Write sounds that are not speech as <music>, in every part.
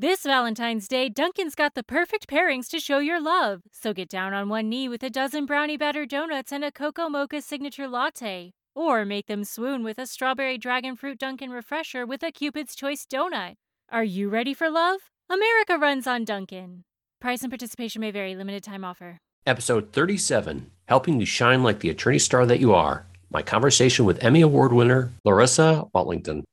This Valentine's Day, Dunkin's got the perfect pairings to show your love. So get down on one knee with a dozen brownie batter donuts and a cocoa mocha signature latte. Or make them swoon with a strawberry dragon fruit Dunkin' refresher with a Cupid's Choice donut. Are you ready for love? America runs on Dunkin'. Price and participation may vary, limited time offer. Episode 37 Helping You Shine Like the Attorney Star That You Are. My conversation with Emmy Award winner Larissa Watlington.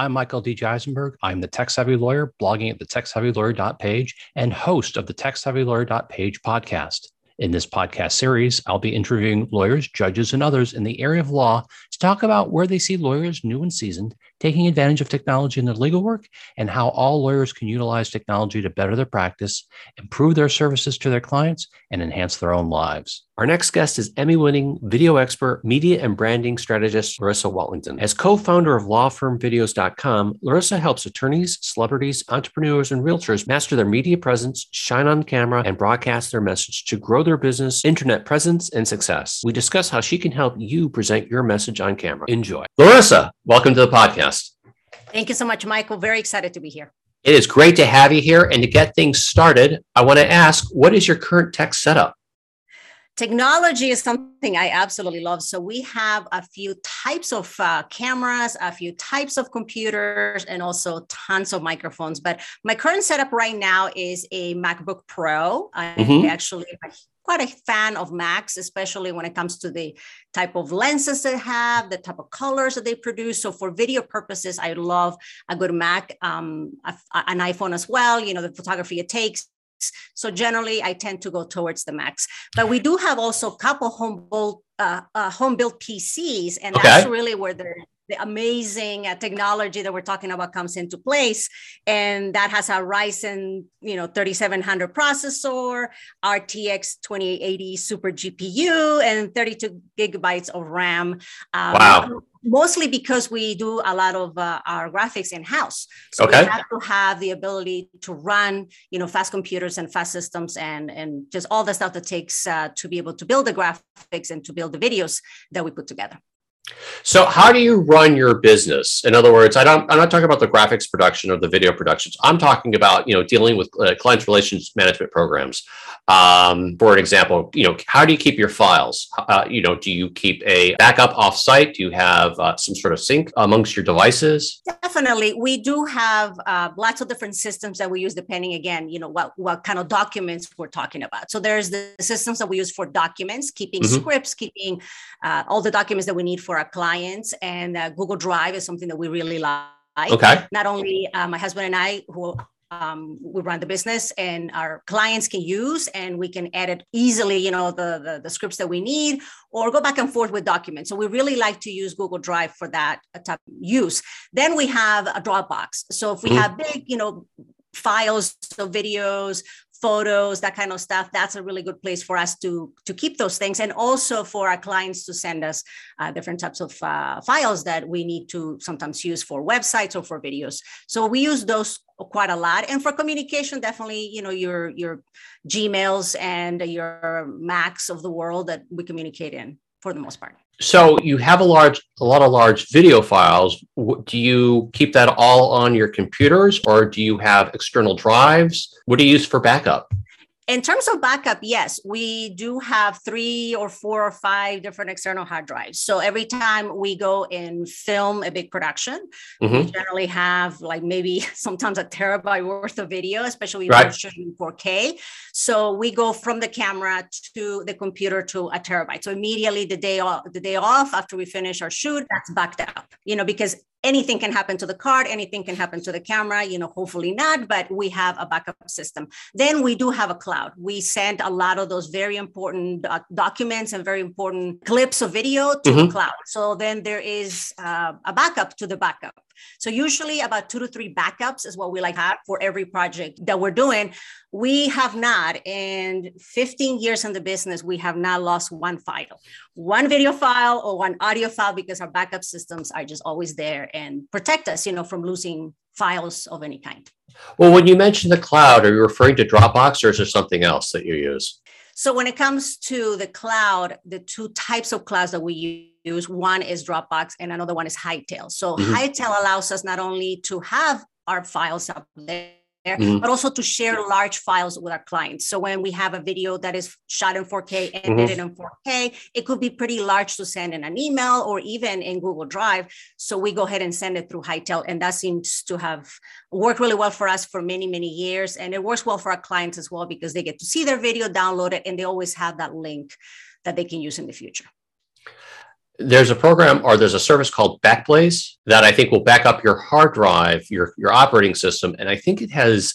I'm Michael D. Eisenberg. I'm the Tech Savvy Lawyer, blogging at the techsavvylawyer.page and host of the techsavvylawyer.page podcast. In this podcast series, I'll be interviewing lawyers, judges, and others in the area of law to talk about where they see lawyers, new and seasoned, taking advantage of technology in their legal work and how all lawyers can utilize technology to better their practice, improve their services to their clients, and enhance their own lives. Our next guest is Emmy winning video expert, media and branding strategist Larissa Watlington. As co founder of lawfirmvideos.com, Larissa helps attorneys, celebrities, entrepreneurs, and realtors master their media presence, shine on camera, and broadcast their message to grow their business, internet presence, and success. We discuss how she can help you present your message on camera. Enjoy. Larissa, welcome to the podcast. Thank you so much, Michael. Very excited to be here. It is great to have you here. And to get things started, I want to ask what is your current tech setup? Technology is something I absolutely love. So we have a few types of uh, cameras, a few types of computers, and also tons of microphones. But my current setup right now is a MacBook Pro. I mm-hmm. actually quite a fan of Macs, especially when it comes to the type of lenses they have, the type of colors that they produce. So for video purposes, I love a good Mac, um, a, an iPhone as well. You know the photography it takes so generally, I tend to go towards the Macs. But we do have also a couple home built uh, uh, home built PCs, and okay. that's really where the the amazing uh, technology that we're talking about comes into place and that has a ryzen you know 3700 processor rtx 2080 super gpu and 32 gigabytes of ram um, wow mostly because we do a lot of uh, our graphics in house. So okay. we have to have the ability to run, you know, fast computers and fast systems and and just all the stuff that takes uh, to be able to build the graphics and to build the videos that we put together. So, how do you run your business? In other words, I don't. I'm not talking about the graphics production or the video productions. I'm talking about you know dealing with uh, client relations management programs. Um, for an example, you know, how do you keep your files? Uh, you know, do you keep a backup offsite? Do you have uh, some sort of sync amongst your devices? Definitely, we do have uh, lots of different systems that we use depending, again, you know, what what kind of documents we're talking about. So there's the systems that we use for documents, keeping mm-hmm. scripts, keeping uh, all the documents that we need for our clients. And uh, Google Drive is something that we really like. Okay. Not only uh, my husband and I, who um, we run the business and our clients can use and we can edit easily you know the, the, the scripts that we need or go back and forth with documents. So we really like to use google drive for that type of use. Then we have a dropbox. So if we mm-hmm. have big you know files so videos photos that kind of stuff that's a really good place for us to to keep those things and also for our clients to send us uh, different types of uh, files that we need to sometimes use for websites or for videos. So we use those quite a lot. And for communication definitely you know your your gmails and your macs of the world that we communicate in for the most part so you have a large a lot of large video files. Do you keep that all on your computers or do you have external drives? What do you use for backup in terms of backup, yes, we do have three or four or five different external hard drives. So every time we go and film a big production, mm-hmm. we generally have like maybe <laughs> sometimes a terabyte worth of video, especially right. we're shooting 4K. So we go from the camera to the computer to a terabyte. So immediately the day off, the day off after we finish our shoot, that's backed up. You know, because anything can happen to the card anything can happen to the camera you know hopefully not but we have a backup system. Then we do have a cloud. We send a lot of those very important uh, documents and very important clips of video to mm-hmm. the cloud. So then there is uh, a backup to the backup so usually about two to three backups is what we like have for every project that we're doing. We have not, in 15 years in the business, we have not lost one file, one video file or one audio file because our backup systems are just always there and protect us, you know, from losing files of any kind. Well, when you mention the cloud, are you referring to Dropbox or is there something else that you use? So when it comes to the cloud, the two types of clouds that we use, one is Dropbox and another one is Hightail. So mm-hmm. Hightail allows us not only to have our files up there, mm-hmm. but also to share large files with our clients. So when we have a video that is shot in 4K, mm-hmm. edited in 4K, it could be pretty large to send in an email or even in Google Drive. So we go ahead and send it through Hightail, and that seems to have worked really well for us for many many years, and it works well for our clients as well because they get to see their video, download it, and they always have that link that they can use in the future there's a program or there's a service called Backblaze that I think will back up your hard drive, your your operating system, and I think it has.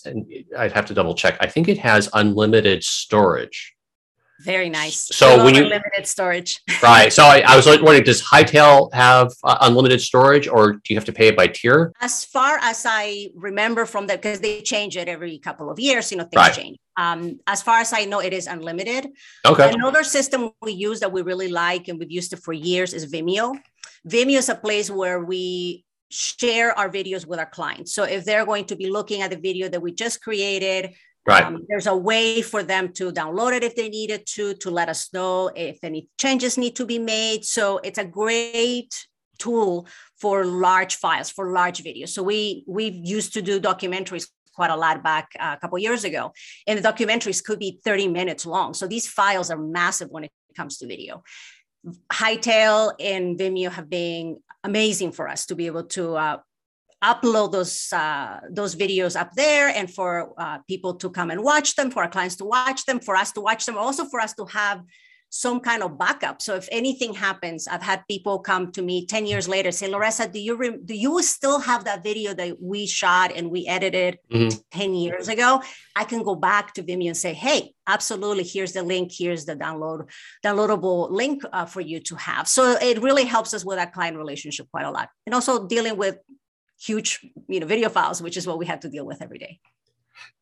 I'd have to double check. I think it has unlimited storage. Very nice. So when you limited storage, <laughs> right? So I, I was wondering, does Hightail have uh, unlimited storage, or do you have to pay it by tier? As far as I remember from that, because they change it every couple of years, you know, things right. change. Um, as far as I know, it is unlimited. Okay. Another system we use that we really like and we've used it for years is Vimeo. Vimeo is a place where we share our videos with our clients. So if they're going to be looking at the video that we just created, Right. Um, there's a way for them to download it if they needed to, to let us know if any changes need to be made. So it's a great tool for large files, for large videos. So we we used to do documentaries quite a lot back uh, a couple years ago, and the documentaries could be 30 minutes long. So these files are massive when it comes to video. Hightail and Vimeo have been amazing for us to be able to uh, upload those uh, those videos up there and for uh, people to come and watch them for our clients to watch them for us to watch them also for us to have some kind of backup. So if anything happens i've had people come to me 10 years later say larissa do you re- do you still have that video that we shot and we edited mm-hmm. 10 years ago? I can go back to vimeo and say hey absolutely here's the link here's the download downloadable link uh, for you to have. So it really helps us with that client relationship quite a lot. And also dealing with huge you know video files which is what we have to deal with every day.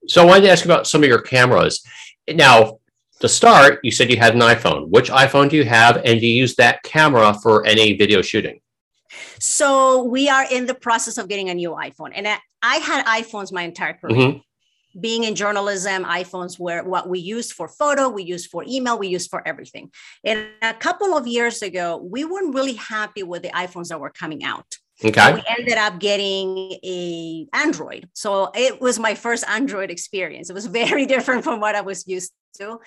So i wanted to ask about some of your cameras. Now to start you said you had an iphone. Which iphone do you have and do you use that camera for any video shooting? So we are in the process of getting a new iphone and i, I had iphones my entire career. Mm-hmm. Being in journalism, iPhones were what we used for photo, we used for email, we used for everything. And a couple of years ago, we weren't really happy with the iPhones that were coming out. Okay. So we ended up getting a Android. So it was my first Android experience. It was <laughs> very different from what I was used to.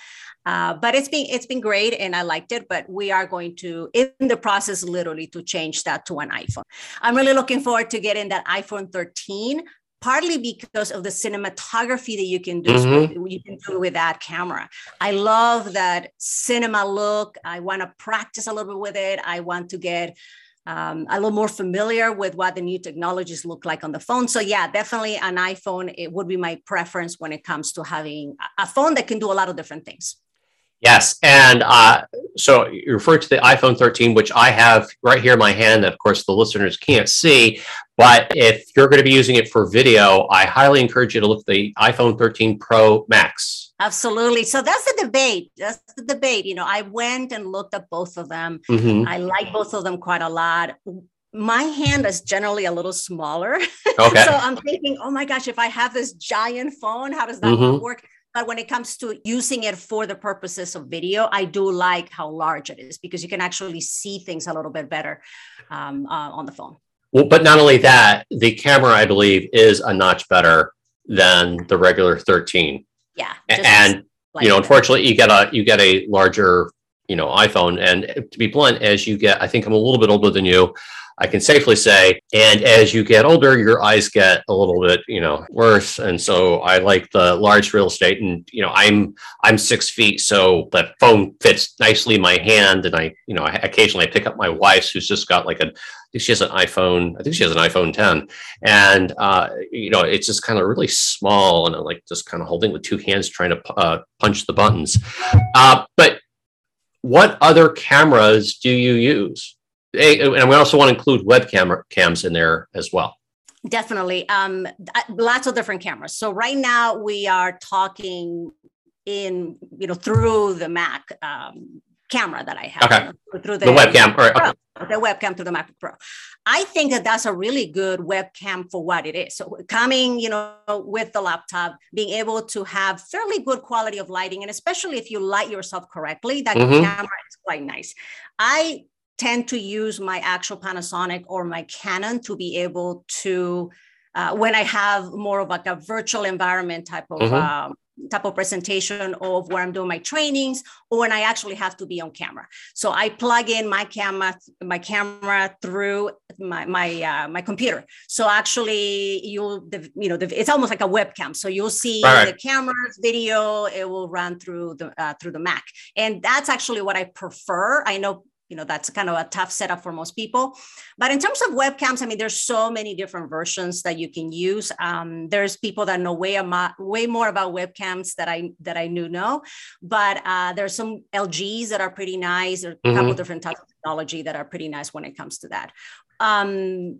Uh, but it's been it's been great and I liked it. But we are going to in the process literally to change that to an iPhone. I'm really looking forward to getting that iPhone 13 partly because of the cinematography that you can do mm-hmm. you can do with that camera i love that cinema look i want to practice a little bit with it i want to get um, a little more familiar with what the new technologies look like on the phone. So yeah, definitely an iPhone. It would be my preference when it comes to having a phone that can do a lot of different things. Yes, and uh, so you refer to the iPhone 13, which I have right here in my hand. That of course the listeners can't see, but if you're going to be using it for video, I highly encourage you to look at the iPhone 13 Pro Max. Absolutely. So that's the debate. That's the debate. You know, I went and looked at both of them. Mm-hmm. I like both of them quite a lot. My hand is generally a little smaller. Okay. <laughs> so I'm thinking, oh my gosh, if I have this giant phone, how does that mm-hmm. work? But when it comes to using it for the purposes of video, I do like how large it is because you can actually see things a little bit better um, uh, on the phone. Well, but not only that, the camera, I believe, is a notch better than the regular 13. Yeah. And like you know, unfortunately, you get a you get a larger you know iPhone, and to be blunt, as you get, I think I'm a little bit older than you. I can safely say. And as you get older, your eyes get a little bit, you know, worse. And so I like the large real estate. And you know, I'm I'm six feet, so that phone fits nicely in my hand. And I, you know, I, occasionally I pick up my wife's, who's just got like a, think she has an iPhone. I think she has an iPhone 10, and uh, you know, it's just kind of really small, and I'm like just kind of holding with two hands, trying to uh, punch the buttons. Uh, but what other cameras do you use? and we also want to include webcam cams in there as well. Definitely. Um, lots of different cameras. So right now we are talking in, you know, through the Mac. Um, camera that I have okay. you know, through the, the webcam, or, okay. the webcam through the MacBook Pro. I think that that's a really good webcam for what it is. So coming, you know, with the laptop, being able to have fairly good quality of lighting, and especially if you light yourself correctly, that mm-hmm. camera is quite nice. I tend to use my actual Panasonic or my Canon to be able to, uh, when I have more of like a virtual environment type of mm-hmm. um, type of presentation of where I'm doing my trainings or when I actually have to be on camera. So I plug in my camera, my camera through my my uh, my computer. So actually, you'll the, you know the, it's almost like a webcam. So you'll see right. the cameras, video. It will run through the uh, through the Mac, and that's actually what I prefer. I know you know that's kind of a tough setup for most people. But in terms of webcams i mean there's so many different versions that you can use. Um, there's people that know way, way more about webcams that i that i knew know. But uh, there's some lgs that are pretty nice. There's a mm-hmm. couple different types of technology that are pretty nice when it comes to that. Um,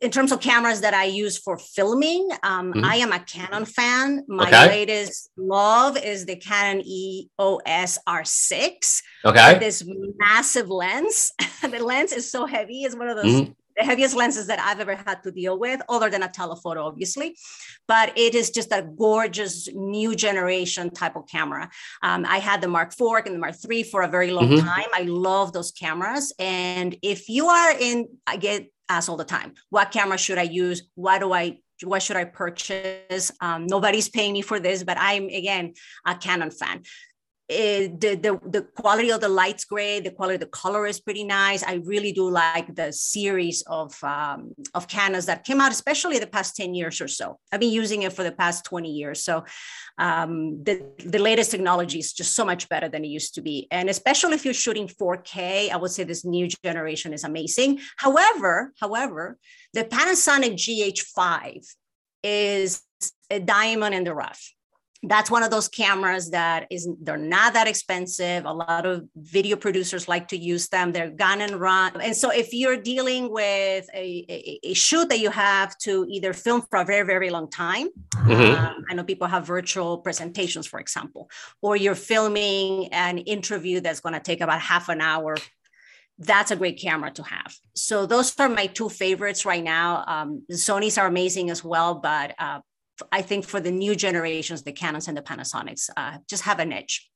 in terms of cameras that I use for filming, um, mm-hmm. I am a Canon fan. My okay. latest love is the Canon EOS R6. Okay. This massive lens. <laughs> the lens is so heavy. It's one of those mm-hmm. the heaviest lenses that I've ever had to deal with, other than a telephoto, obviously. But it is just a gorgeous new generation type of camera. Um, I had the Mark IV and the Mark III for a very long mm-hmm. time. I love those cameras. And if you are in, I get asked all the time. What camera should i use? Why do i what should i purchase? Um, nobody's paying me for this but i'm again a canon fan it, the, the, the quality of the light's great. The quality of the color is pretty nice. I really do like the series of um, of Canons that came out, especially the past 10 years or so. I've been using it for the past 20 years. So um, the, the latest technology is just so much better than it used to be. And especially if you're shooting 4K, I would say this new generation is amazing. However, however, the Panasonic GH5 is a diamond in the rough that's one of those cameras that is they're not that expensive a lot of video producers like to use them they're gun and run and so if you're dealing with a, a, a shoot that you have to either film for a very very long time mm-hmm. um, i know people have virtual presentations for example or you're filming an interview that's going to take about half an hour that's a great camera to have. So those are my two favorites right now. Um, Sony's are amazing as well, but uh, I think for the new generations, the Canons and the Panasonics uh, just have an edge.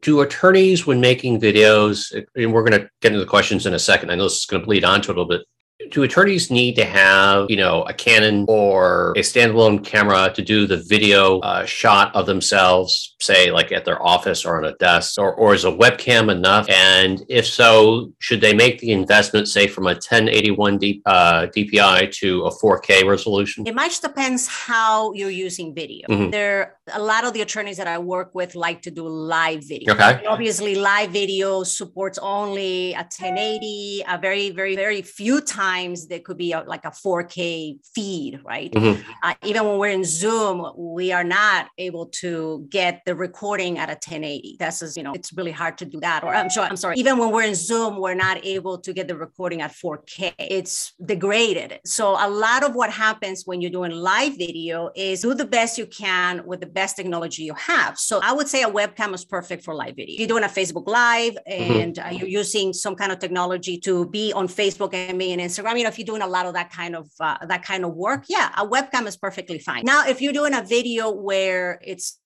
Do attorneys, when making videos, and we're going to get into the questions in a second, I know this is going to bleed onto it a little bit, do attorneys need to have you know a canon or a standalone camera to do the video uh, shot of themselves say like at their office or on a desk or, or is a webcam enough? And if so should they make the investment say from a 1081 D, uh, dpi to a 4k resolution? It much depends how you're using video. Mm-hmm. there a lot of the attorneys that i work with like to do live video. Okay. Obviously live video supports only a 1080 a very very very few times times there could be a, like a 4K feed, right? Mm-hmm. Uh, even when we're in Zoom, we are not able to get the recording at a 1080. That's just, you know, it's really hard to do that. Or I'm sure, I'm sorry, even when we're in Zoom, we're not able to get the recording at 4K. It's degraded. So a lot of what happens when you're doing live video is do the best you can with the best technology you have. So I would say a webcam is perfect for live video. If you're doing a Facebook Live mm-hmm. and mm-hmm. uh, you're using some kind of technology to be on Facebook and be in Instagram. You know, if you're doing a lot of that kind of uh, that kind of work, yeah, a webcam is perfectly fine. Now, if you're doing a video where it's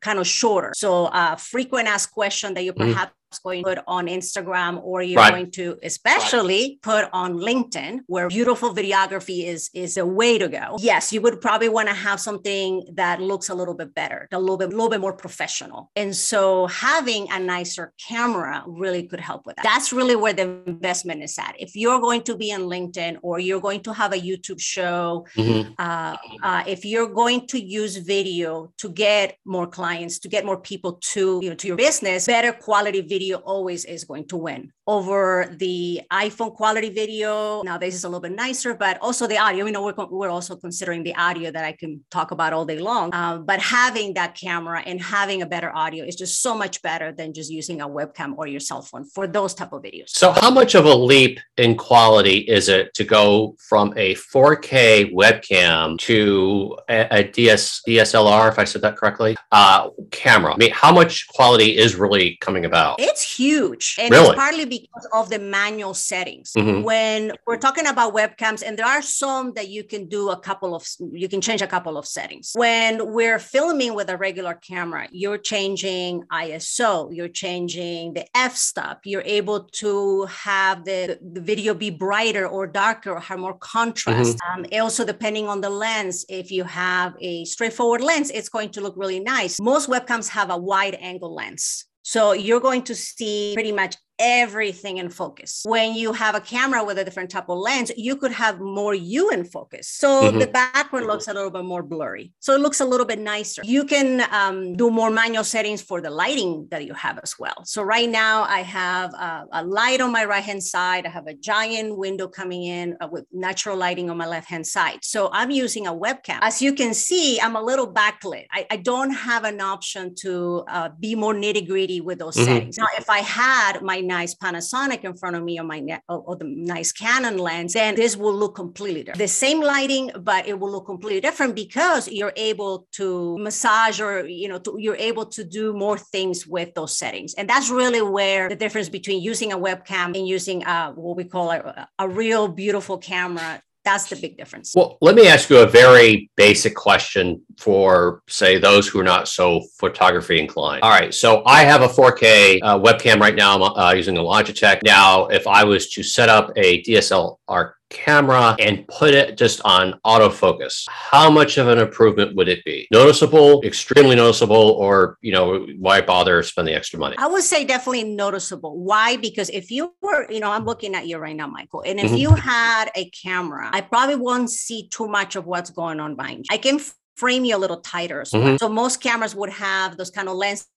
kind of shorter, so a frequent asked question that you mm-hmm. perhaps going to put on Instagram or you're right. going to especially right. put on LinkedIn where beautiful videography is is a way to go. Yes, you would probably want to have something that looks a little bit better, a little bit, a little bit more professional. And so having a nicer camera really could help with that. That's really where the investment is at. If you're going to be on LinkedIn or you're going to have a YouTube show, mm-hmm. uh, uh, if you're going to use video to get more clients, to get more people to you know to your business, better quality video video always is going to win over the iPhone quality video. Now, this is a little bit nicer, but also the audio. You know, we're, we're also considering the audio that I can talk about all day long. Um, but having that camera and having a better audio is just so much better than just using a webcam or your cell phone for those type of videos. So, how much of a leap in quality is it to go from a 4K webcam to a, a DS, DSLR, if I said that correctly, uh, camera? I mean, how much quality is really coming about? It it's huge. And Really? it's partly because of the manual settings. Mhm. When we're talking about webcams, and there are some that you can do a couple of, you can change a couple of settings. When we're filming with a regular camera, you're changing ISO, you're changing the f stop, you're able to have the, the video be brighter or darker or have more contrast. Um, also, depending on the lens, if you have a straightforward lens, it's going to look really nice. Most webcams have a wide angle lens. So you're going to see pretty much everything in focus. When you have a camera with a different type of lens, you could have more you in focus. So Mhm. the background looks a little bit more blurry. So it looks a little bit nicer. You can um, do more manual settings for the lighting that you have as well. So right now I have a, a light on my right hand side. I have a giant window coming in uh, with natural lighting on my left hand side. So I'm using a webcam. As you can see, I'm a little backlit. I, I don't have an option to uh, be more nitty gritty with those Mhm. settings. Now, if I had my nice Panasonic in front of me or my ne- or, or the nice Canon lens, and this will look completely different. The same lighting, but it will look completely different because you're able to massage or you know to, you're able to do more things with those settings, and that's really where the difference between using a webcam and using uh, what we call a, a real beautiful camera. That's the big difference. Well, let me ask you a very basic question for, say, those who are not so photography inclined. All right, so I have a 4K uh, webcam right now. I'm uh, using a Logitech. Now, if I was to set up a DSLR camera and put it just on autofocus, how much of an improvement would it be? Noticeable, extremely noticeable, or you know, why bother spend the extra money? I would say definitely noticeable. Why? Because if you were, you know, I'm looking at you right now, Michael, and if Mhm. you had a camera, I probably won't see too much of what's going on behind you. I can frame you a little tighter well. Mhm. So most cameras would have those kind of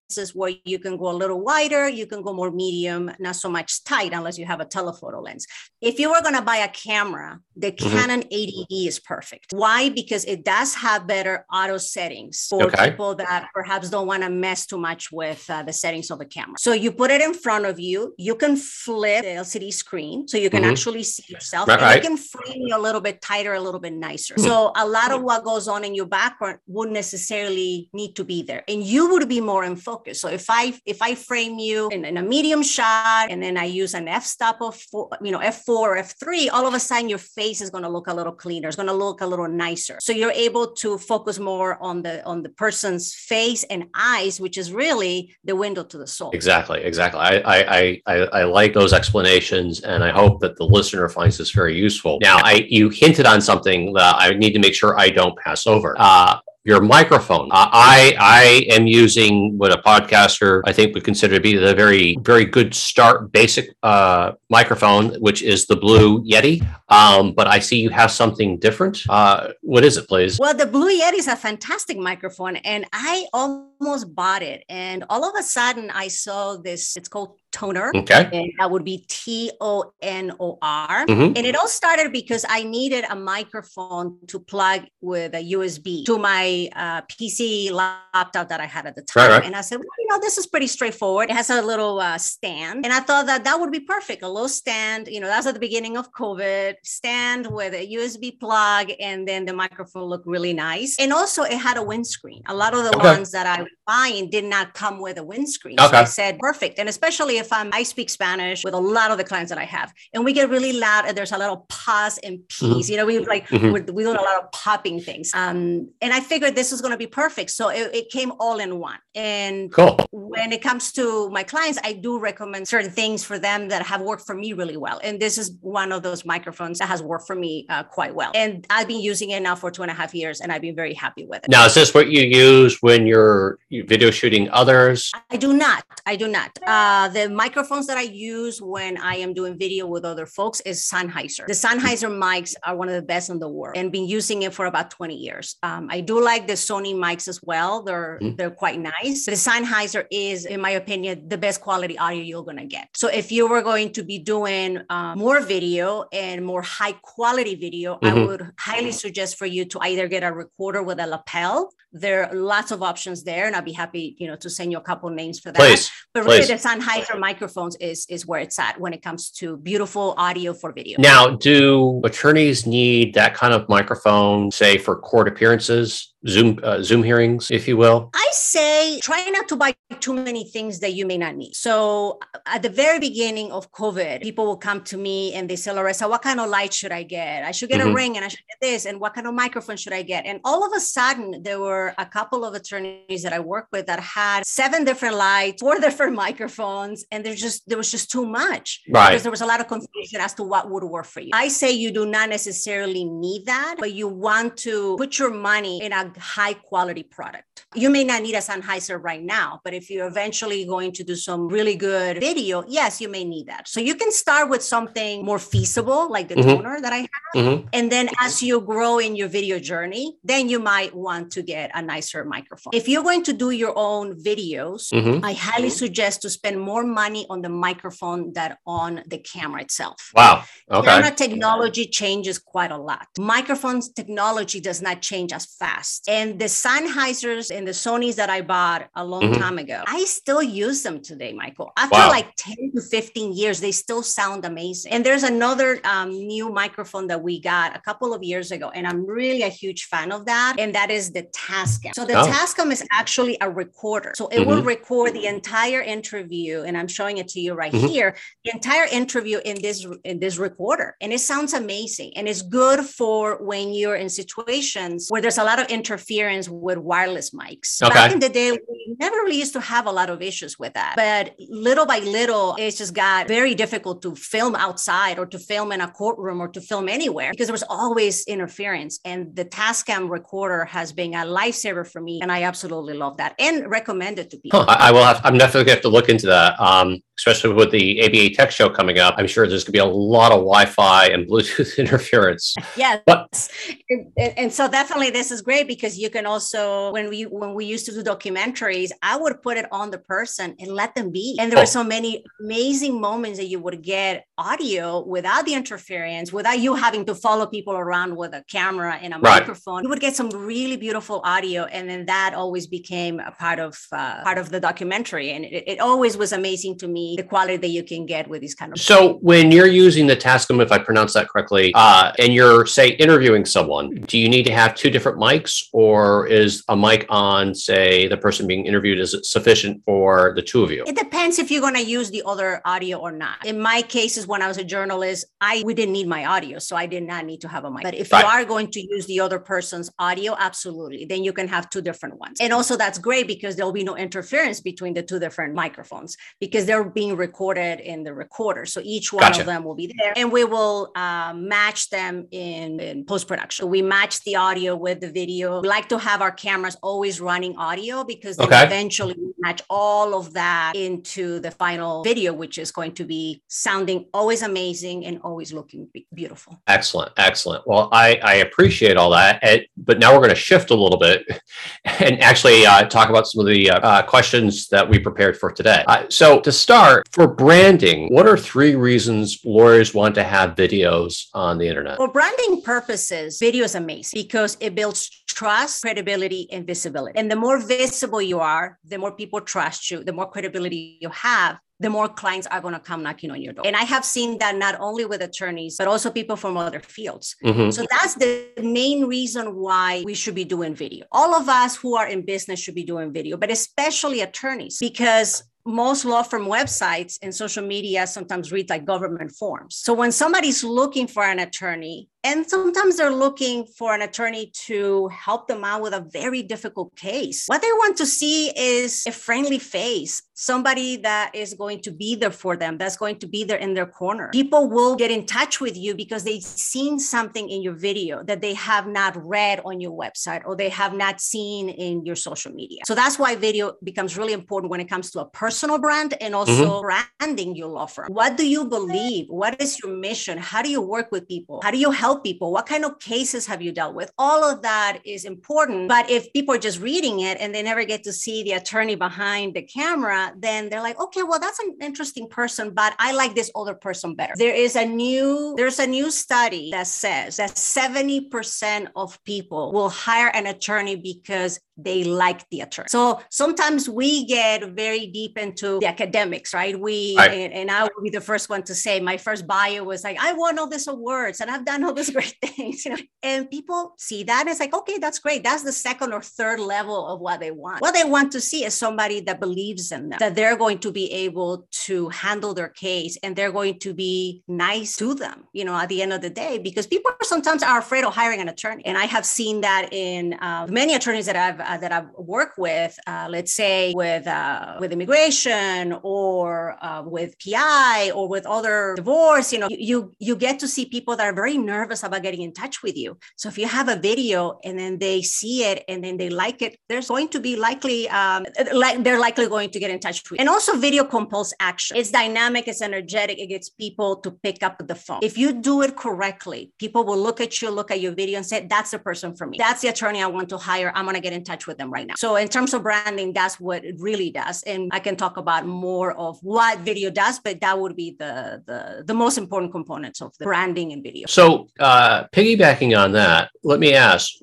lenses where you can go a little wider, you can go more medium, not so much tight unless you have a telephoto lens. If you were going to buy a camera, the Mhm. Canon 80D is perfect. Why? Because it does have better auto settings for Okay. people that perhaps don't want to mess too much with uh, the settings of the camera. So you put it in front of you, you can flip the LCD screen so you can Mhm. actually see yourself Right, and right. can frame you a little bit tighter, a little bit nicer. Mhm. So a lot of what goes on in your background wouldn't necessarily need to be there and you would be more in focus. So if I if I frame you in, in a medium shot and then I use an f-stop of four, you know, F4 or F3, all of a sudden your face is going to look a little cleaner. It's going to look a little nicer. So you're able to focus more on the on the person's face and eyes, which is really the window to the soul. Exactly, exactly. I, I, I, I, I like those explanations, and I hope that the listener finds this very useful. Now, I you hinted on something that I need to make sure I don't pass over. Uh, your microphone. I I am using what a podcaster I think would consider to be the very very good start basic uh, microphone, which is the Blue Yeti. Um, but I see you have something different. Uh, what is it, please? Well, the Blue Yeti is a fantastic microphone, and I almost bought it. And all of a sudden, I saw this. It's called Tonor, Okay. and that would be T O N O R. Mhm. And it all started because I needed a microphone to plug with a USB to my uh, PC laptop that I had at the time. Right, right. And I said, well, you know, this is pretty straightforward. It has a little uh, stand. And I thought that that would be perfect. A little stand, you know, that's at the beginning of COVID, stand with a USB plug, and then the microphone looked really nice. And also, it had a windscreen. A lot of the Okay. ones that I was buying did not come with a windscreen. So I said, perfect. And especially if I'm, I speak Spanish with a lot of the clients that I have, and we get really loud, and there's a lot of pause and peas. You know, we like Mhm. we're, we're doing a lot of popping things. Um, and I figured this was going to be perfect. So it, it came all in one. And Cool. when it comes to my clients, I do recommend certain things for them that have worked for me really well. And this is one of those microphones that has worked for me uh, quite well. And I've been using it now for two and a half years, and I've been very happy with it. Now, is this what you use when you're video shooting others? I do not. I do not. Uh, the microphones that I use when I am doing video with other folks is Sennheiser. The Sennheiser mics are one of the best in the world, and been using it for about 20 years. Um, I do like the Sony mics as well. They're Mhm. they're quite nice. The Sennheiser is, in my opinion, the best quality audio you're gonna get. So if you were going to be doing uh, more video and more high quality video, I Mhm. would highly suggest for you to either get a recorder with a lapel. There are lots of options there, and I'd be happy, you know, to send you a couple names for that. Please. But really, please. the Sennheiser microphones is is where it's at when it comes to beautiful audio for video. Now, do attorneys need that kind of microphone, say, for court appearances? Zoom uh, Zoom hearings, if you will? I say try not to buy too many things that you may not need. So at the very beginning of COVID, people will come to me and they say, Larissa, what kind of light should I get? I should get mm-hmm. a ring and I should get this. And what kind of microphone should I get? And all of a sudden, there were a couple of attorneys that I work with that had seven different lights, four <laughs> different microphones, and there's just there was just too much. Right. Because there was a lot of confusion as to what would work for you. I say you do not necessarily need that, but you want to put your money in a high quality product. You may not need a Sennheiser right now, but if you're eventually going to do some really good video, yes, you may need that. So you can start with something more feasible, like the mm-hmm. Tonor that I have. Mm-hmm. And then as you grow in your video journey, then you might want to get a nicer microphone. If you're going to do your own videos, mm-hmm. I highly suggest to spend more money on the microphone than on the camera itself. Wow. Okay. Camera technology changes quite a lot. Microphones technology does not change as fast. And the Sennheisers and the Sonys that I bought a long mm-hmm. time ago, I still use them today, Michael. After wow. like 10 to 15 years, they still sound amazing. And there's another um, new microphone that we got a couple of years ago, and I'm really a huge fan of that. And that is the Tascam. So the oh. Tascam is actually a recorder. So it mm-hmm. will record the entire interview, and I'm showing it to you right mm-hmm. here. The entire interview in this in this recorder, and it sounds amazing. And it's good for when you're in situations where there's a lot of interference with wireless mics. Okay. Back in the day, we never really used to have a lot of issues with that. But little by little, it just got very difficult to film outside or to film in a courtroom or to film anywhere because there was always interference. And the Tascam recorder has been a lifesaver for me. And I absolutely love that and recommend it to people. Huh. I will have, I'm definitely going to have to look into that. Um, especially with the ABA Tech Show coming up, I'm sure there's going to be a lot of Wi-Fi and Bluetooth <laughs> interference. Yes, but- and, and, so definitely this is great because you can also when we when we used to do documentaries, I would put it on the person and let them be. And there oh. were so many amazing moments that you would get audio without the interference, without you having to follow people around with a camera and a right. microphone. You would get some really beautiful audio, and then that always became a part of uh, part of the documentary. And it, it always was amazing to me the quality that you can get with these kind of. So when you're using the Tascam, if I pronounce that correctly, uh, and you're say interviewing someone, do you need to have two different mics, or is a mic on say the person being interviewed is it sufficient for the two of you? It depends if you're going to use the other audio or not. In my cases, when I was a journalist, I we didn't need my audio, so I did not need to have a mic. But if right. you are going to use the other person's audio, absolutely, then you can have two different ones. And also that's great because there will be no interference between the two different microphones because they're being recorded in the recorder. So each one gotcha. of them will be there and we will uh, match them in, in post production. We match the audio with the video. We like to have our cameras always running audio because okay. eventually we match all of that into the final video, which is going to be sounding always amazing and always looking beautiful. Excellent. Excellent. Well, I, I appreciate all that. but now we're going to shift a little bit <laughs> and actually uh, talk about some of the uh, questions that we prepared for today. Uh, so to start, start, for branding, what are three reasons lawyers want to have videos on the internet? For branding purposes, video is amazing because it builds trust, credibility, and visibility. And the more visible you are, the more people trust you, the more credibility you have, the more clients are going to come knocking on your door. And I have seen that not only with attorneys, but also people from other fields. Mm-hmm. So that's the main reason why we should be doing video. All of us who are in business should be doing video, but especially attorneys, because most law firm websites and social media sometimes read like government forms. So when somebody's looking for an attorney, and sometimes they're looking for an attorney to help them out with a very difficult case. What they want to see is a friendly face, somebody that is going to be there for them, that's going to be there in their corner. People will get in touch with you because they've seen something in your video that they have not read on your website or they have not seen in your social media. So that's why video becomes really important when it comes to a personal brand and also mm-hmm. branding your law firm. What do you believe? What is your mission? How do you work with people? How do you help people? What kind of cases have you dealt with? All of that is important. But if people are just reading it and they never get to see the attorney behind the camera, then they're like, okay, well, that's an interesting person, but I like this other person better. There is a new, there's a new study that says that 70% of people will hire an attorney because they like the attorney. So sometimes we get very deep into the academics, right? We. And, and, I will be the first one to say, my first bio was like, I won all these awards and I've done all these great <laughs> things, you know. And people see that and it's like, okay, that's great. That's the second or third level of what they want. What they want to see is somebody that believes in them, that they're going to be able to handle their case and they're going to be nice to them, you know, at the end of the day, because people sometimes are afraid of hiring an attorney. And I have seen that in uh, many attorneys that I've uh, that I've worked with, uh, let's say with uh, with immigration or uh, with PI or with other divorce, you know, you you get to see people that are very nervous about getting in touch with you. So if you have a video and then they see it and then they like it, there's going to be likely um, like they're likely going to get in touch with you. And also video compels action. It's dynamic, it's energetic, it gets people to pick up the phone. If you do it correctly, people will look at you, look at your video and say, that's the person for me. That's the attorney I want to hire. I'm going to get in touch with them right now. So in terms of branding, that's what it really does. And I can talk about more of what video does, but that would be the, the, the most important components of the branding and video. So uh, piggybacking on that, let me ask,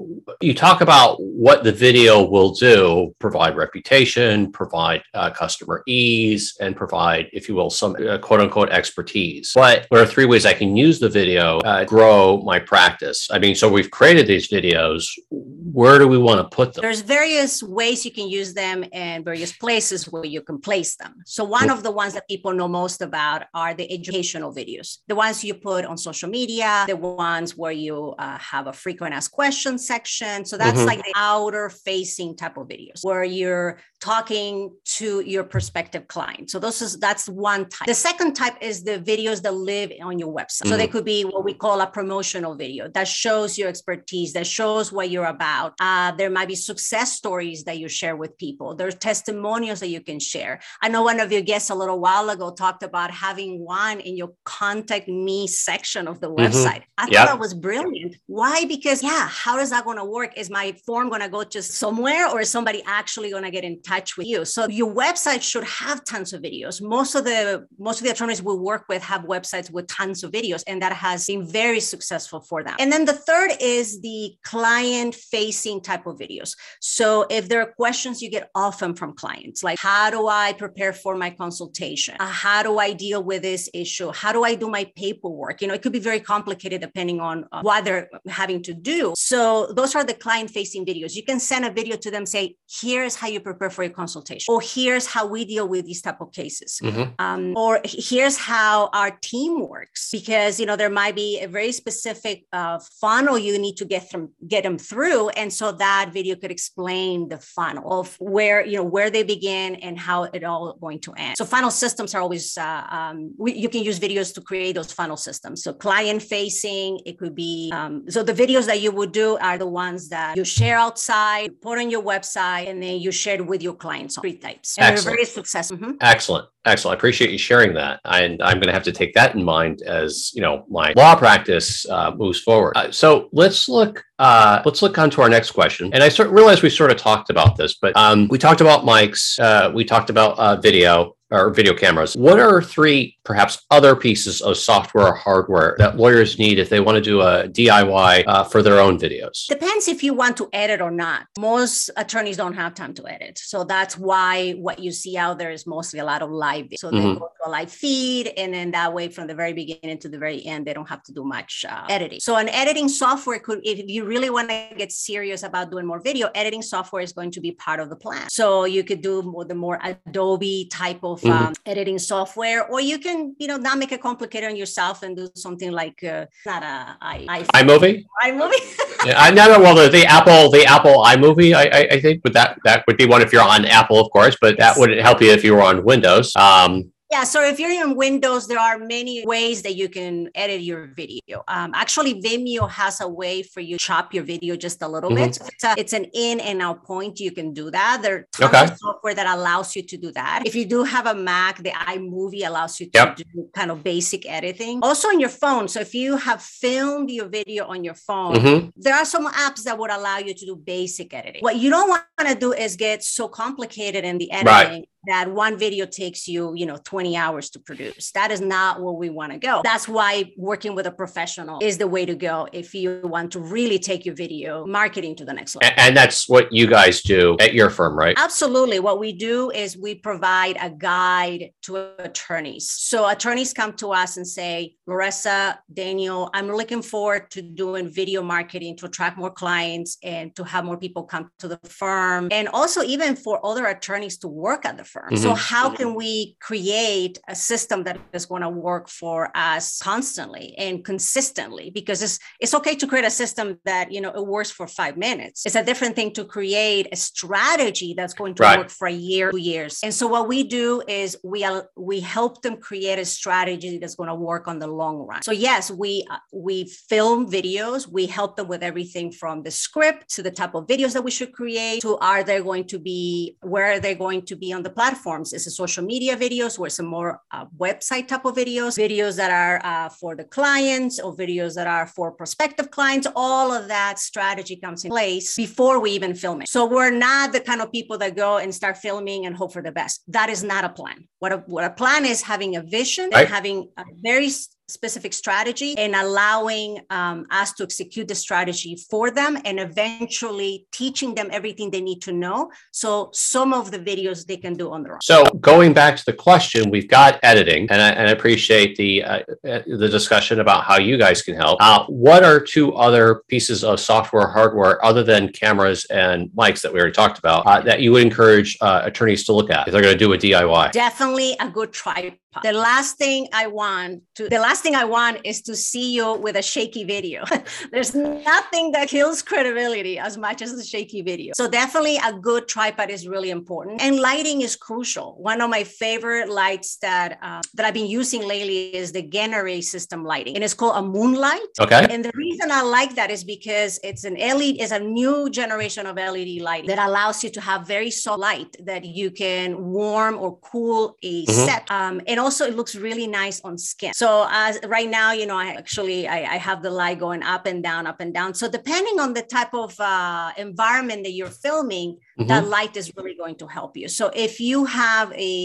you talk about what the video will do, provide reputation, provide uh, customer ease, and provide, if you will, some uh, quote unquote expertise. But there are three ways I can use the video, uh, grow my practice. I mean, so we've created these videos. Where do we want to put them? There's various ways you can use them and various places where you can place them. So one of the ones that people know most about are the educational videos, the ones you put on social media, the ones where you uh, have a frequent asked questions section. So that's mm-hmm. like the outer facing type of videos where you're talking to your prospective client. So those is that's one type. The second type is the videos that live on your website. Mm-hmm. So they could be what we call a promotional video that shows your expertise, that shows what you're about. Uh, there might be success stories that you share with people. There's testimonials that you can share. I know one of your guests a little while ago talked about having one in your contact me section of the mm-hmm. website. I yep. thought that was brilliant. Why? Because yeah, how is that going to work? Is my form going to go just somewhere or is somebody actually going to get in touch with you? So your website should have tons of videos. Most of the most of the attorneys we work with have websites with tons of videos, and that has been very successful for them. And then the third is the client facing type of videos. So if there are questions you get often from clients, like how do I prepare for my consultation? Uh, how do I deal with this issue? How do I do my paperwork? You know, it could be very complicated depending on uh, what they're having to do. So those are the client facing videos. You can send a video to them, say, here's how you prepare for your consultation, or here's how we deal with these type of cases, mm-hmm. um, or here's how our team works. Because you know there might be a very specific uh, funnel you need to get them get them through, and so that video could explain the funnel of where you know where they begin and how it all going to end. So funnel systems are always uh, um, we, you can use videos to create those funnel systems. So client facing, it could be um, so the videos that you would do are the ones that you share outside, put on your website, and then you share it with your clients. Three types, and Excellent. they're very successful. Mm-hmm. Excellent. Excellent. I appreciate you sharing that. And I'm going to have to take that in mind as, you know, my law practice uh, moves forward. Uh, so let's look, uh, let's look on to our next question. And I sort realize we sort of talked about this, but um, we talked about mics, uh, we talked about uh, video or video cameras. What are three perhaps other pieces of software or hardware that lawyers need if they want to do a DIY uh, for their own videos? Depends if you want to edit or not. Most attorneys don't have time to edit. So that's why what you see out there is mostly a lot of live. So mm-hmm. they go a live feed, and then that way, from the very beginning to the very end, they don't have to do much uh, editing. So an editing software could, if you really want to get serious about doing more video, editing software is going to be part of the plan. So you could do more, the more Adobe type of mm-hmm. um, editing software, or you can, you know, not make it complicated on yourself and do something like uh, not a I, I iMovie. iMovie. <laughs> yeah, I know. Well, the, the Apple, the Apple iMovie, I, I, I think, but that that would be one if you're on Apple, of course, but that wouldn't help you if you were on Windows. Um, yeah, so if you're in Windows, there are many ways that you can edit your video. Um, actually, Vimeo has a way for you to chop your video just a little mm-hmm. bit. So it's, a, it's, an in and out point. You can do that. There's okay. of software that allows you to do that. If you do have a Mac, the iMovie allows you to yep. do kind of basic editing. Also on your phone. So if you have filmed your video on your phone, mm-hmm. there are some apps that would allow you to do basic editing. What you don't want to do is get so complicated in the editing. Right that one video takes you, you know, 20 hours to produce. That is not where we want to go. That's why working with a professional is the way to go if you want to really take your video marketing to the next level. And, that's what you guys do at your firm, right? Absolutely. What we do is we provide a guide to attorneys. So attorneys come to us and say, Larissa, Daniel, I'm looking forward to doing video marketing to attract more clients and to have more people come to the firm. And also even for other attorneys to work at the firm. Mm-hmm. So how can we create a system that is going to work for us constantly and consistently? Because it's it's okay to create a system that you know it works for five minutes. It's a different thing to create a strategy that's going to right. work for a year, two years. And so what we do is we we help them create a strategy that's going to work on the long run. So yes, we uh, we film videos. We help them with everything from the script to the type of videos that we should create to are they going to be where are they going to be on the platforms? Is it social media videos or some more uh, website type of videos, videos that are uh, for the clients or videos that are for prospective clients? All of that strategy comes in place before we even film it. So we're not the kind of people that go and start filming and hope for the best. That is not a plan. What a, what a plan is having a vision right. and having a very specific strategy and allowing um, us to execute the strategy for them and eventually teaching them everything they need to know so some of the videos they can do on their own. So going back to the question we've got editing and i, and I appreciate the uh, uh, the discussion about how you guys can help. Uh, what are two other pieces of software hardware other than cameras and mics that we already talked about uh, that you would encourage uh, attorneys to look at if they're going to do a diy definitely a good tripod the last thing I want to the last thing I want is to see you with a shaky video. <laughs> There's nothing that kills credibility as much as a shaky video. So definitely a good tripod is really important. And lighting is crucial. One of my favorite lights that uh, that I've been using lately is the Genaray system lighting, and it's called a moonlight. Okay. And the reason I like that is because it's an LED, it's a new generation of LED light that allows you to have very soft light that you can warm or cool a mm-hmm. set. Um, and also it looks really nice on skin. So as right now, you know, I actually I, I, have the light going up and down, up and down. So depending on the type of uh, environment that you're filming, mm-hmm. that light is really going to help you. So if you have a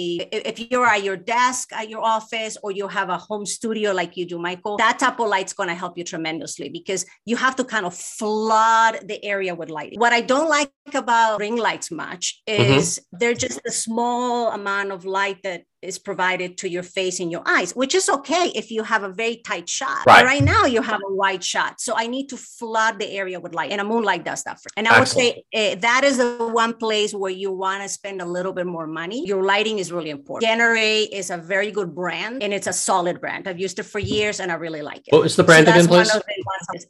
if you're at your desk at your office or you have a home studio like you do, Michael, that type of light's going to help you tremendously because you have to kind of flood the area with light. What I don't like about ring lights much mm-hmm. is mm-hmm. they're just a small amount of light that is provided to your face and your eyes, which is okay if you have a very tight shot. Right, right now, you have a wide shot. So I need to flood the area with light, and a moonlight does that for. And I Excellent. would say uh, that is the one place where you want to spend a little bit more money. Your lighting is really important. Genaray is a very good brand, and it's a solid brand. I've used it for years, and I really like it. What is the brand so again, please?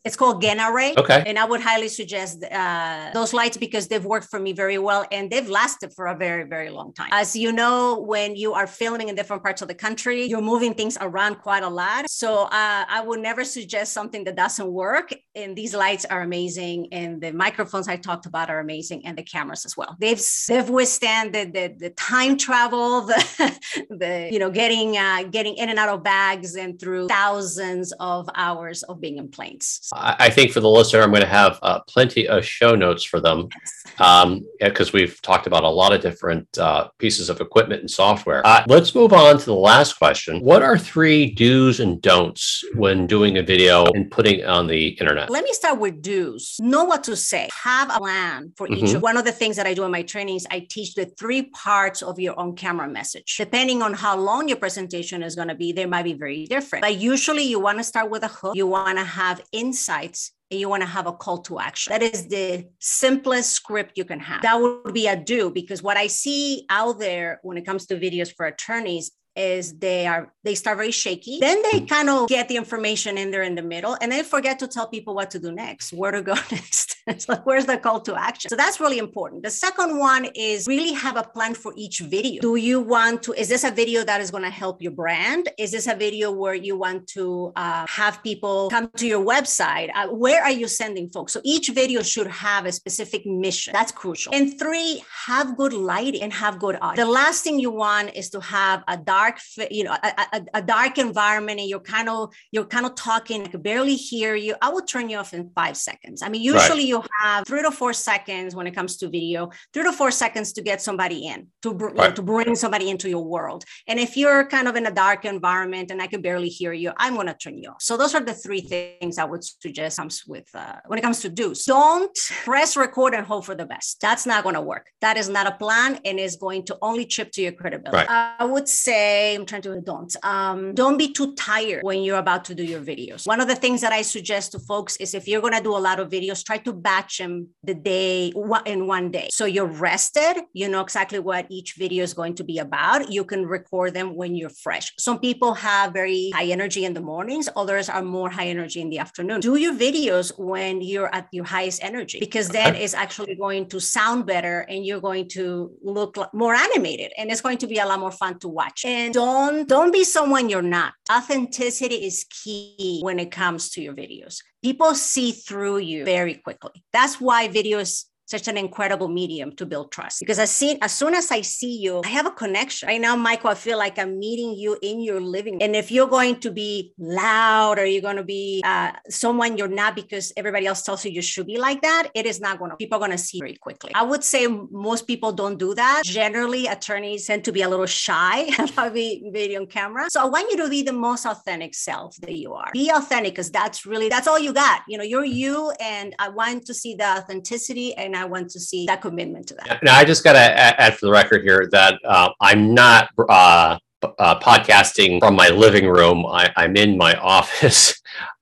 It's called Genaray. Okay. And I would highly suggest uh, those lights because they've worked for me very well, and they've lasted for a very, very long time. As you know, when you are filming in different parts of the country. You're moving things around quite a lot. So uh, I would never suggest something that doesn't work. And these lights are amazing. And the microphones I talked about are amazing. And the cameras as well. They've, they've withstand the, the, the time travel, <laughs> the, the, you know, getting, uh, getting in and out of bags and through thousands of hours of being in planes. I think for the listener, I'm going to have uh, plenty of show notes for them because um, we've talked about a lot of different uh, pieces of equipment and software. Uh, let's move on to the last question. What are three do's and don'ts when doing a video and putting it on the internet? Let me start with do's. Know what to say. Have a plan for mm-hmm. each. One of the things that I do in my trainings, I teach the three parts of your on camera message. Depending on how long your presentation is going to be, they might be very different. But usually you want to start with a hook. You want to have insights and you want to have a call to action. That is the simplest script you can have. That would be a do because what I see out there when it comes to videos for attorneys is they are they start very shaky then they kind of get the information in there in the middle and they forget to tell people what to do next where to go <laughs> next so where's the call to action? So that's really important. The second one is really have a plan for each video. Do you want to is this a video that is going to help your brand? Is this a video where you want to uh, have people come to your website? Uh, where are you sending folks? So each video should have a specific mission. That's crucial. And three have good lighting and have good audio the last thing you want is to have a dark dark you know a, a, a, dark environment and you're kind of you're kind of talking i could barely hear you. I will turn you off in five seconds. I mean usually right. You have three to four seconds when it comes to video, three to four seconds to get somebody in, to, br- Right. to bring somebody into your world. And if you're kind of in a dark environment and I can barely hear you, I'm going to turn you off. So those are the three things I would suggest comes with uh, when it comes to do's. Don't press record and hope for the best. That's not going to work. That is not a plan and is going to only chip to your credibility. Right. I would say, I'm trying to don't. Um, don't be too tired when you're about to do your videos. One of the things that I suggest to folks is if you're going to do a lot of videos, try to batch them the day in one day. So you're rested, you know exactly what each video is going to be about. You can record them when you're fresh. Some people have very high energy in the mornings, others are more high energy in the afternoon. Do your videos when you're at your highest energy because then it's actually going to sound better and you're going to look more animated and it's going to be a lot more fun to watch. And don't don't be someone you're not. Authenticity is key when it comes to your videos. People see through you very quickly. That's why videos such an incredible medium to build trust because as, seen, as soon as I see you, I have a connection. Right now, Michael, I feel like I'm meeting you in your living room. And if you're going to be loud or you're going to be uh, someone you're not because everybody else tells you you should be like that, it is not going to, people are going to see very quickly. I would say most people don't do that. Generally, attorneys tend to be a little shy <laughs> about being video on camera. So I want you to be the most authentic self that you are. Be authentic because that's really, that's all you got. You know, you're you. And I want to see the authenticity and I want to see that commitment to that. Now, I just got to add for the record here that uh, I'm not uh, uh, podcasting from my living room. I, I'm in my office. <laughs>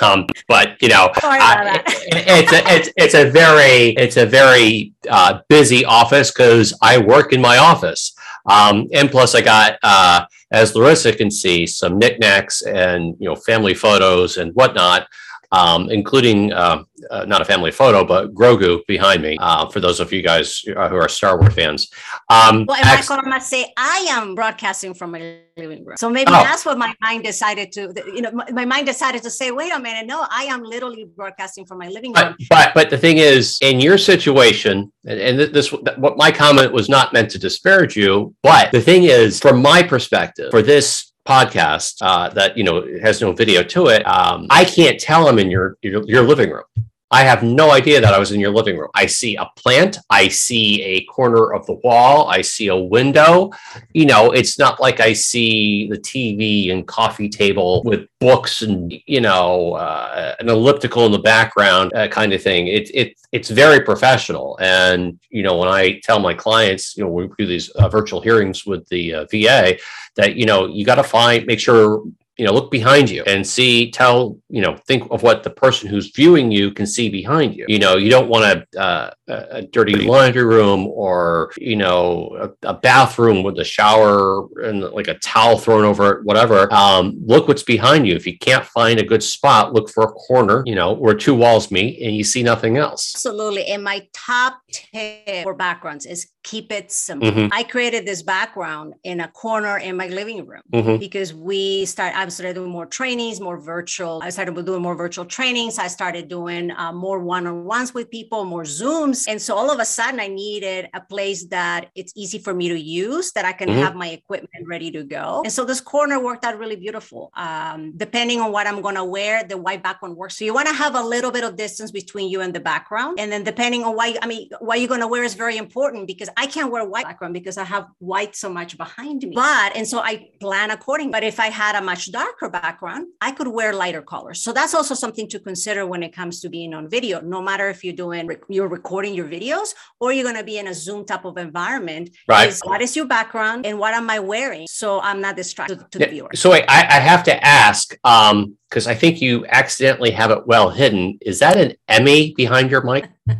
um, but you know, I- that. it's a it's it's a very it's a very uh, busy office because I work in my office. Um, and plus, I got uh, as Larissa can see some knickknacks and you know family photos and whatnot. Um, including uh, uh, not a family photo, but Grogu behind me. Uh, for those of you guys uh, who are Star Wars fans, um, Well, and ex- Michael, I must say, I am broadcasting from my living room. So maybe Oh. that's what my mind decided to, you know, my, my mind decided to say, wait a minute, no, I am literally broadcasting from my living room. but, but but the thing is, in your situation, and, and this what my comment was not meant to disparage you, but the thing is, from my perspective, for this podcast uh, that you know has no video to it, um, I can't tell I'm in your, your your living room. I have no idea that I was in your living room. I see a plant. I see a corner of the wall. I see a window. You know, it's not like I see the TV and coffee table with books and you know uh, an elliptical in the background, uh, kind of thing. It it it's very professional. And you know, when I tell my clients, you know, we do these uh, virtual hearings with the uh, VA, that you know you got to find make sure you know look behind you and see tell you know think of what the person who's viewing you can see behind you. You know you don't want to uh, a dirty laundry room or you know a, a bathroom with a shower and like a towel thrown over it whatever um, look what's behind you if you can't find a good spot look for a corner you know where two walls meet and you see nothing else Absolutely. And my top tip for backgrounds is keep it simple. Mhm. I created this background in a corner in my living room. Mhm. because we start I started doing more trainings, more virtual. I started doing more virtual trainings. I started doing uh, more one-on-ones with people, more Zooms, and so all of a sudden I needed a place that it's easy for me to use, that I can Mhm. have my equipment ready to go. And so this corner worked out really beautiful. Um, depending on what I'm gonna wear, the white background works. So you want to have a little bit of distance between you and the background, and then depending on why I mean what you're gonna wear is very important because I can't wear white background because I have white so much behind me. But and so I plan according. But if I had a much darker background, I could wear lighter colors. So that's also something to consider when it comes to being on video. No matter if you're doing you're recording your videos or you're gonna be in a Zoom type of environment. Right. Is what is your background and what am I wearing? So I'm not distracted to, to the viewer. So I, I have to ask, um, because I think you accidentally have it well hidden. Is that an Emmy behind your mic? <laughs>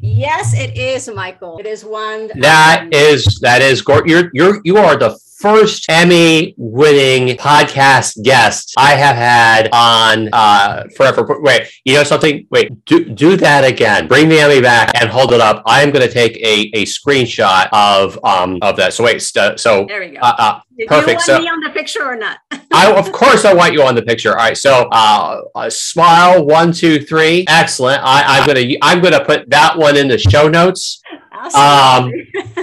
Yes, it is, Michael. It is one. That um, is that is you're you're you are the first Emmy winning podcast guest I have had on uh forever. Wait, you know something? Wait, do do that again. Bring the Emmy back and hold it up. I am going to take a a screenshot of um of that. So wait, st- so There we go. uh, uh, Did perfect, you want so- me on the picture or not? <laughs> I of course I want you on the picture. All right, so uh, uh, smile one two three, excellent. I, I'm gonna I'm gonna put that one in the show notes. Um,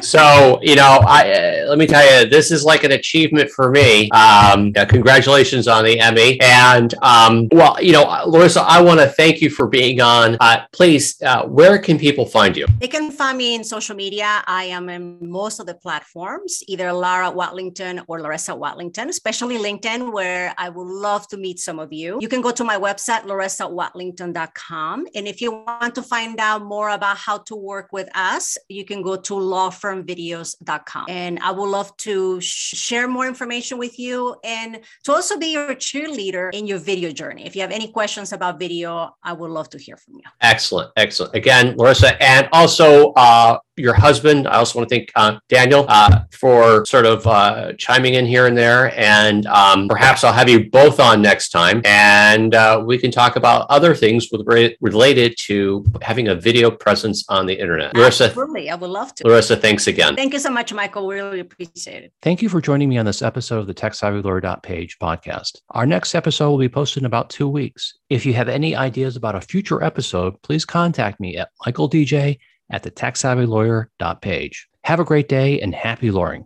so you know, I uh, let me tell you, this is like an achievement for me. Um, congratulations on the Emmy, and um, well, you know, Larissa, I want to thank you for being on. Uh, please, uh, where can people find you? They can find me in social media. I am in most of the platforms, either Lara Watlington or Larissa Watlington, especially LinkedIn, where I would love to meet some of you. You can go to my website, larissawatlington.com, and if you want to find out more about how to work with us, you can go to lawfirmvideos.com. And I would love to sh- share more information with you and to also be your cheerleader in your video journey. If you have any questions about video, I would love to hear from you. Excellent. Excellent. Again, Larissa, and also uh, your husband. I also want to thank uh, Daniel uh, for sort of uh, chiming in here and there. And um, perhaps I'll have you both on next time and uh, we can talk about other things with, related to having a video presence on the internet. Larissa, Absolutely. I would love to. Larissa, thanks again. Thank you so much, Michael. We really appreciate it. Thank you for joining me on this episode of the TechSavvyLawyer.page podcast. Our next episode will be posted in about two weeks. If you have any ideas about a future episode, please contact me at michaeldj at the techsavvylawyer.page. Have a great day and happy lawyering.